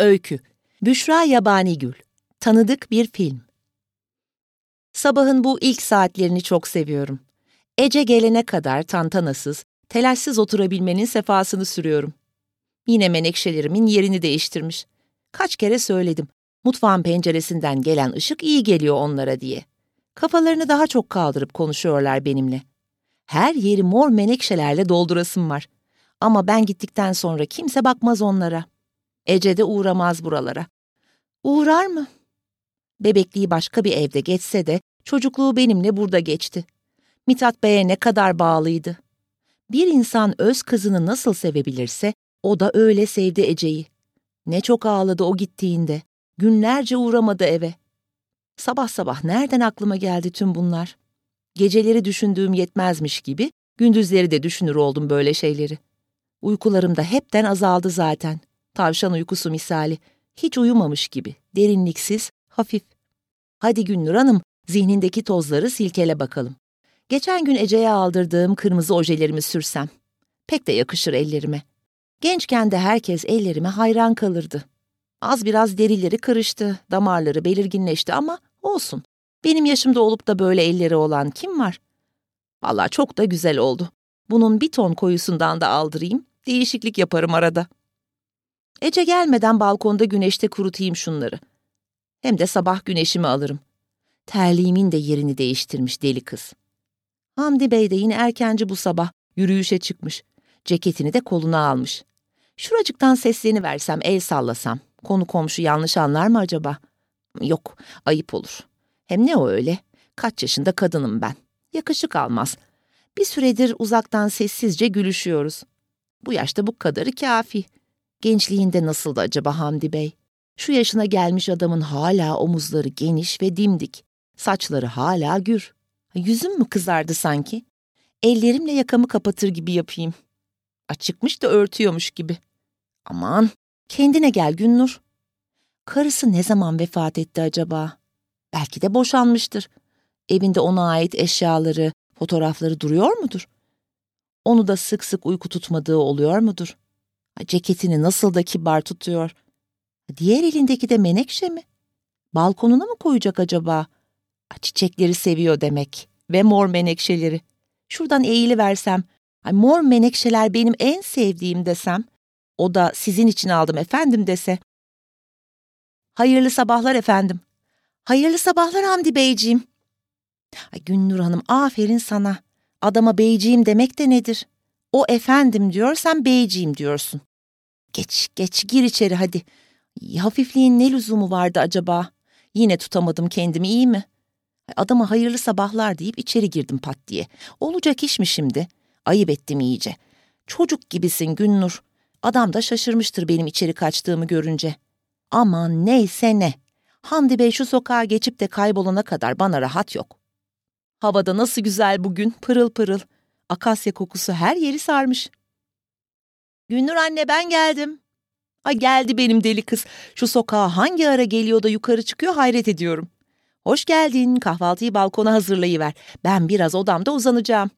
Öykü Büşra Yabanigül Tanıdık bir film Sabahın bu ilk saatlerini çok seviyorum. Ece gelene kadar tantanasız, telaşsız oturabilmenin sefasını sürüyorum. Yine menekşelerimin yerini değiştirmiş. Kaç kere söyledim, mutfağın penceresinden gelen ışık iyi geliyor onlara diye. Kafalarını daha çok kaldırıp konuşuyorlar benimle. Her yeri mor menekşelerle doldurasım var. Ama ben gittikten sonra kimse bakmaz onlara. Ece de uğramaz buralara. Uğrar mı? Bebekliği başka bir evde geçse de çocukluğu benimle burada geçti. Mithat Bey'e ne kadar bağlıydı. Bir insan öz kızını nasıl sevebilirse o da öyle sevdi Ece'yi. Ne çok ağladı o gittiğinde. Günlerce uğramadı eve. Sabah sabah nereden aklıma geldi tüm bunlar? Geceleri düşündüğüm yetmezmiş gibi gündüzleri de düşünür oldum böyle şeyleri. Uykularım da hepten azaldı zaten. Tavşan uykusu misali. Hiç uyumamış gibi, derinliksiz, hafif. Hadi Günnur Hanım, zihnindeki tozları silkele bakalım. Geçen gün Ece'ye aldırdığım kırmızı ojelerimi sürsem. Pek de yakışır ellerime. Gençken de herkes ellerime hayran kalırdı. Az biraz derileri kırıştı, damarları belirginleşti ama olsun. Benim yaşımda olup da böyle elleri olan kim var? Valla çok da güzel oldu. Bunun bir ton koyusundan da aldırayım, değişiklik yaparım arada. Ece gelmeden balkonda güneşte kurutayım şunları. Hem de sabah güneşimi alırım. Terliğimin de yerini değiştirmiş deli kız. Hamdi Bey de yine erkenci bu sabah yürüyüşe çıkmış. Ceketini de koluna almış. Şuracıktan sesleni versem, el sallasam. Konu komşu yanlış anlar mı acaba? Yok, ayıp olur. Hem ne o öyle? Kaç yaşında kadınım ben. Yakışık almaz. Bir süredir uzaktan sessizce gülüşüyoruz. Bu yaşta bu kadarı kafi. Gençliğinde nasıldı acaba Hamdi Bey? Şu yaşına gelmiş adamın hala omuzları geniş ve dimdik. Saçları hala gür. Yüzüm mü kızardı sanki? Ellerimle yakamı kapatır gibi yapayım. Açıkmış da örtüyormuş gibi. Aman, kendine gel Günnur. Karısı ne zaman vefat etti acaba? Belki de boşanmıştır. Evinde ona ait eşyaları, fotoğrafları duruyor mudur? Onu da sık sık uyku tutmadığı oluyor mudur? Ceketini nasıl da kibar tutuyor. Diğer elindeki de menekşe mi? Balkonuna mı koyacak acaba? Çiçekleri seviyor demek ve mor menekşeleri. Şuradan eğili versem, mor menekşeler benim en sevdiğim desem, o da sizin için aldım efendim dese. Hayırlı sabahlar efendim. Hayırlı sabahlar Hamdi Beyciğim. Ay Günnur Hanım aferin sana. Adama beyciğim demek de nedir? O efendim diyor, sen beyciğim diyorsun. Geç, geç, gir içeri hadi. Hafifliğin ne lüzumu vardı acaba? Yine tutamadım kendimi, iyi mi? Adama hayırlı sabahlar deyip içeri girdim pat diye. Olacak iş mi şimdi? Ayıp ettim iyice. Çocuk gibisin Günnur. Adam da şaşırmıştır benim içeri kaçtığımı görünce. Aman neyse ne. Hamdi Bey şu sokağa geçip de kaybolana kadar bana rahat yok. Havada nasıl güzel bugün, pırıl pırıl. Akasya kokusu her yeri sarmış. Günnur anne ben geldim. Ay geldi benim deli kız. Şu sokağa hangi ara geliyor da yukarı çıkıyor hayret ediyorum. Hoş geldin, kahvaltıyı balkona hazırlayıver. Ben biraz odamda uzanacağım.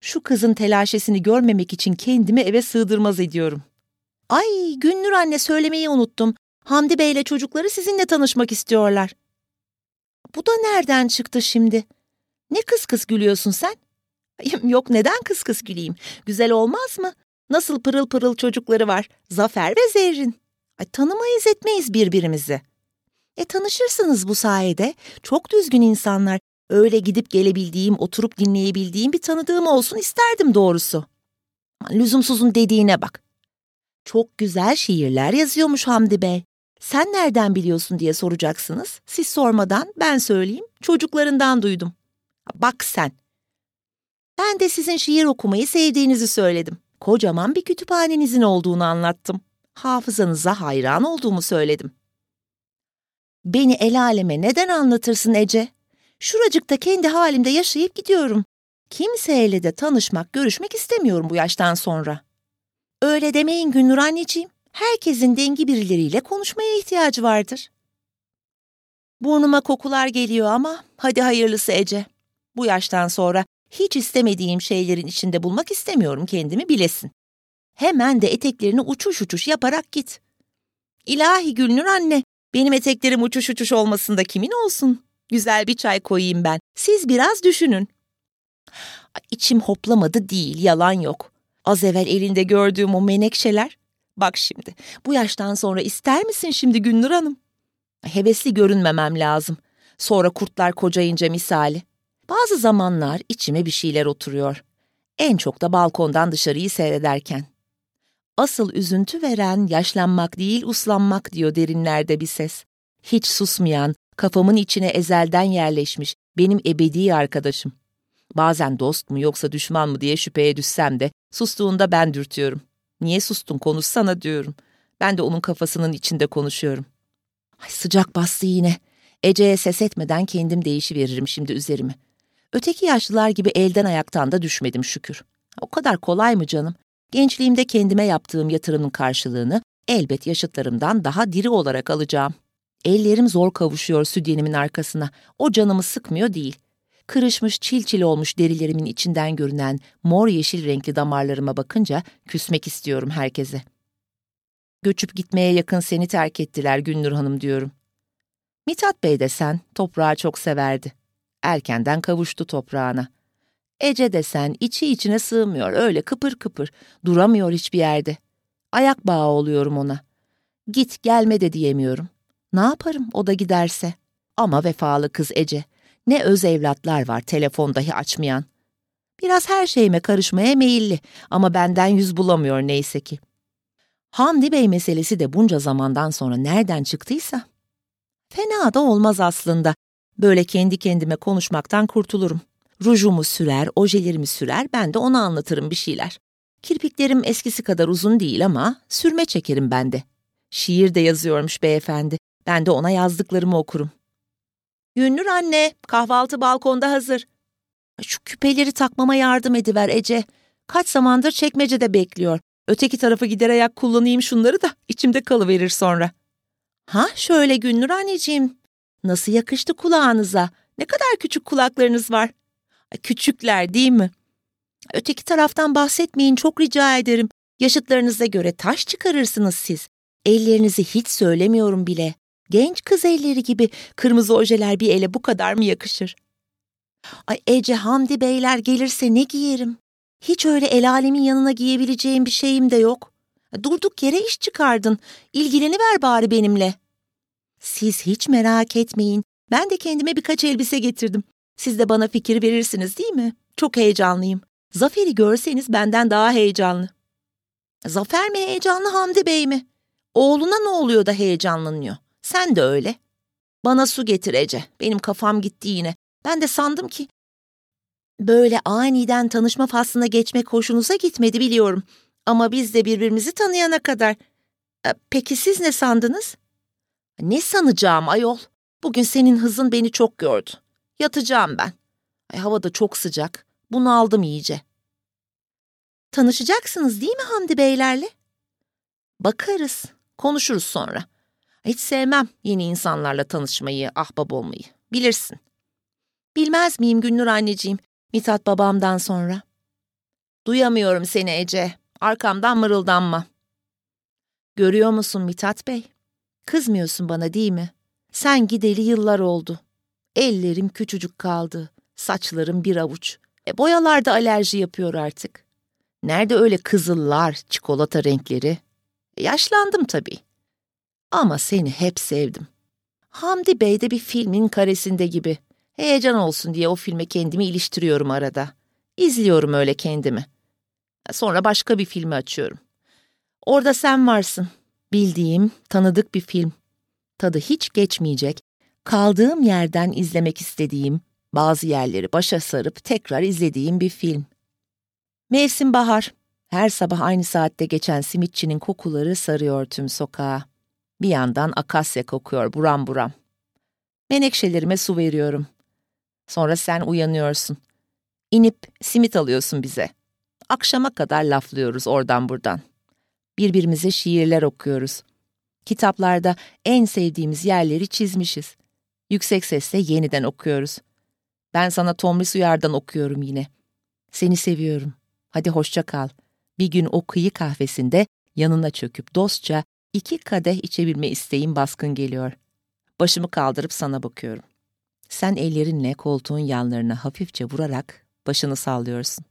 Şu kızın telaşesini görmemek için kendimi eve sığdırmaz ediyorum. Ay Günnur anne söylemeyi unuttum. Hamdi Bey ile çocukları sizinle tanışmak istiyorlar. Bu da nereden çıktı şimdi? Ne kıs kıs gülüyorsun sen? Yok neden kıs kıs güleyim? Güzel olmaz mı? Nasıl pırıl pırıl çocukları var. Zafer ve Zerrin. Ay, tanımayız etmeyiz birbirimizi. E tanışırsınız bu sayede. Çok düzgün insanlar. Öyle gidip gelebildiğim, oturup dinleyebildiğim bir tanıdığım olsun isterdim doğrusu. Lüzumsuzun dediğine bak. Çok güzel şiirler yazıyormuş Hamdi Bey. Sen nereden biliyorsun diye soracaksınız. Siz sormadan ben söyleyeyim. Çocuklarından duydum. Bak sen. Ben de sizin şiir okumayı sevdiğinizi söyledim. Kocaman bir kütüphanenizin olduğunu anlattım. Hafızanıza hayran olduğumu söyledim. Beni el aleme neden anlatırsın Ece? Şuracıkta kendi halimde yaşayıp gidiyorum. Kimseyle de tanışmak, görüşmek istemiyorum bu yaştan sonra. Öyle demeyin Günnur anneciğim. Herkesin dengi birileriyle konuşmaya ihtiyacı vardır. Burnuma kokular geliyor ama hadi hayırlısı Ece. Bu yaştan sonra hiç istemediğim şeylerin içinde bulmak istemiyorum kendimi bilesin. Hemen de eteklerini uçuş uçuş yaparak git. İlahi Gülnur anne, benim eteklerim uçuş uçuş olmasında kimin olsun? Güzel bir çay koyayım ben. Siz biraz düşünün. İçim hoplamadı değil, yalan yok. Az evvel elinde gördüğüm o menekşeler. Bak şimdi, bu yaştan sonra ister misin şimdi Günnur Hanım? Hevesli görünmemem lazım. Sonra kurtlar kocayınca misali. Bazı zamanlar içime bir şeyler oturuyor. En çok da balkondan dışarıyı seyrederken. Asıl üzüntü veren yaşlanmak değil uslanmak diyor derinlerde bir ses. Hiç susmayan, kafamın içine ezelden yerleşmiş benim ebedi arkadaşım. Bazen dost mu yoksa düşman mı diye şüpheye düşsem de sustuğunda ben dürtüyorum. Niye sustun konuşsana diyorum. Ben de onun kafasının içinde konuşuyorum. Ay sıcak bastı yine. Ece'ye ses etmeden kendim değişiveririm şimdi üzerime. Öteki yaşlılar gibi elden ayaktan da düşmedim şükür. O kadar kolay mı canım? Gençliğimde kendime yaptığım yatırımın karşılığını elbet yaşıtlarımdan daha diri olarak alacağım. Ellerim zor kavuşuyor südyenimin arkasına. O canımı sıkmıyor değil. Kırışmış çil çil olmuş derilerimin içinden görünen mor yeşil renkli damarlarıma bakınca küsmek istiyorum herkese. Göçüp gitmeye yakın seni terk ettiler Günnur Hanım diyorum. Mithat Bey de sen toprağı çok severdi. Erkenden kavuştu toprağına. Ece desen içi içine sığmıyor, öyle kıpır kıpır, duramıyor hiçbir yerde. Ayak bağı oluyorum ona. Git gelme de diyemiyorum. Ne yaparım o da giderse? Ama vefalı kız Ece. Ne öz evlatlar var telefon dahi açmayan. Biraz her şeyime karışmaya meyilli ama benden yüz bulamıyor neyse ki. Hamdi Bey meselesi de bunca zamandan sonra nereden çıktıysa. Fena da olmaz aslında. Böyle kendi kendime konuşmaktan kurtulurum. Rujumu sürer, ojelerimi sürer, ben de ona anlatırım bir şeyler. Kirpiklerim eskisi kadar uzun değil ama sürme çekerim ben de. Şiir de yazıyormuş beyefendi. Ben de ona yazdıklarımı okurum. Günnür anne, kahvaltı balkonda hazır. Şu küpeleri takmama yardım ediver Ece. Kaç zamandır çekmecede bekliyor. Öteki tarafı gider ayak kullanayım şunları da içimde kalıverir sonra. Ha şöyle Günnür anneciğim. Nasıl yakıştı kulağınıza? Ne kadar küçük kulaklarınız var. Küçükler değil mi? Öteki taraftan bahsetmeyin çok rica ederim. Yaşıtlarınıza göre taş çıkarırsınız siz. Ellerinizi hiç söylemiyorum bile. Genç kız elleri gibi kırmızı ojeler bir ele bu kadar mı yakışır? Ay Ece Hamdi beyler gelirse ne giyerim? Hiç öyle el alemin yanına giyebileceğim bir şeyim de yok. Durduk yere iş çıkardın. İlgileniver bari benimle. Siz hiç merak etmeyin. Ben de kendime birkaç elbise getirdim. Siz de bana fikir verirsiniz değil mi? Çok heyecanlıyım. Zafer'i görseniz benden daha heyecanlı. Zafer mi heyecanlı Hamdi Bey mi? Oğluna ne oluyor da heyecanlanıyor? Sen de öyle. Bana su getir Ece. Benim kafam gitti yine. Ben de sandım ki... Böyle aniden tanışma faslına geçmek hoşunuza gitmedi biliyorum. Ama biz de birbirimizi tanıyana kadar... E, peki siz ne sandınız? Ne sanacağım ayol? Bugün senin hızın beni çok gördü. Yatacağım ben. Ay, hava da çok sıcak. Bunu aldım iyice. Tanışacaksınız değil mi Hamdi Beylerle? Bakarız, konuşuruz sonra. Hiç sevmem yeni insanlarla tanışmayı, ahbap olmayı. Bilirsin. Bilmez miyim Günnur anneciğim, Mithat babamdan sonra? Duyamıyorum seni Ece. Arkamdan mırıldanma. Görüyor musun Mithat Bey? Kızmıyorsun bana değil mi? Sen gideli yıllar oldu. Ellerim küçücük kaldı. Saçlarım bir avuç. E boyalar da alerji yapıyor artık. Nerede öyle kızıllar, çikolata renkleri? E, yaşlandım tabii. Ama seni hep sevdim. Hamdi Bey de bir filmin karesinde gibi. Heyecan olsun diye o filme kendimi iliştiriyorum arada. İzliyorum öyle kendimi. Sonra başka bir filmi açıyorum. Orada sen varsın. Bildiğim, tanıdık bir film. Tadı hiç geçmeyecek, kaldığım yerden izlemek istediğim, bazı yerleri başa sarıp tekrar izlediğim bir film. Mevsim bahar. Her sabah aynı saatte geçen simitçinin kokuları sarıyor tüm sokağa. Bir yandan akasya kokuyor buram buram. Menekşelerime su veriyorum. Sonra sen uyanıyorsun. İnip simit alıyorsun bize. Akşama kadar laflıyoruz oradan buradan. Birbirimize şiirler okuyoruz. Kitaplarda en sevdiğimiz yerleri çizmişiz. Yüksek sesle yeniden okuyoruz. Ben sana Tomris Uyar'dan okuyorum yine. Seni seviyorum. Hadi hoşça kal. Bir gün o kıyı kahvesinde yanına çöküp dostça İki kadeh içebilme isteğim baskın geliyor. Başımı kaldırıp sana bakıyorum. Sen ellerinle koltuğun yanlarına hafifçe vurarak başını sallıyorsun.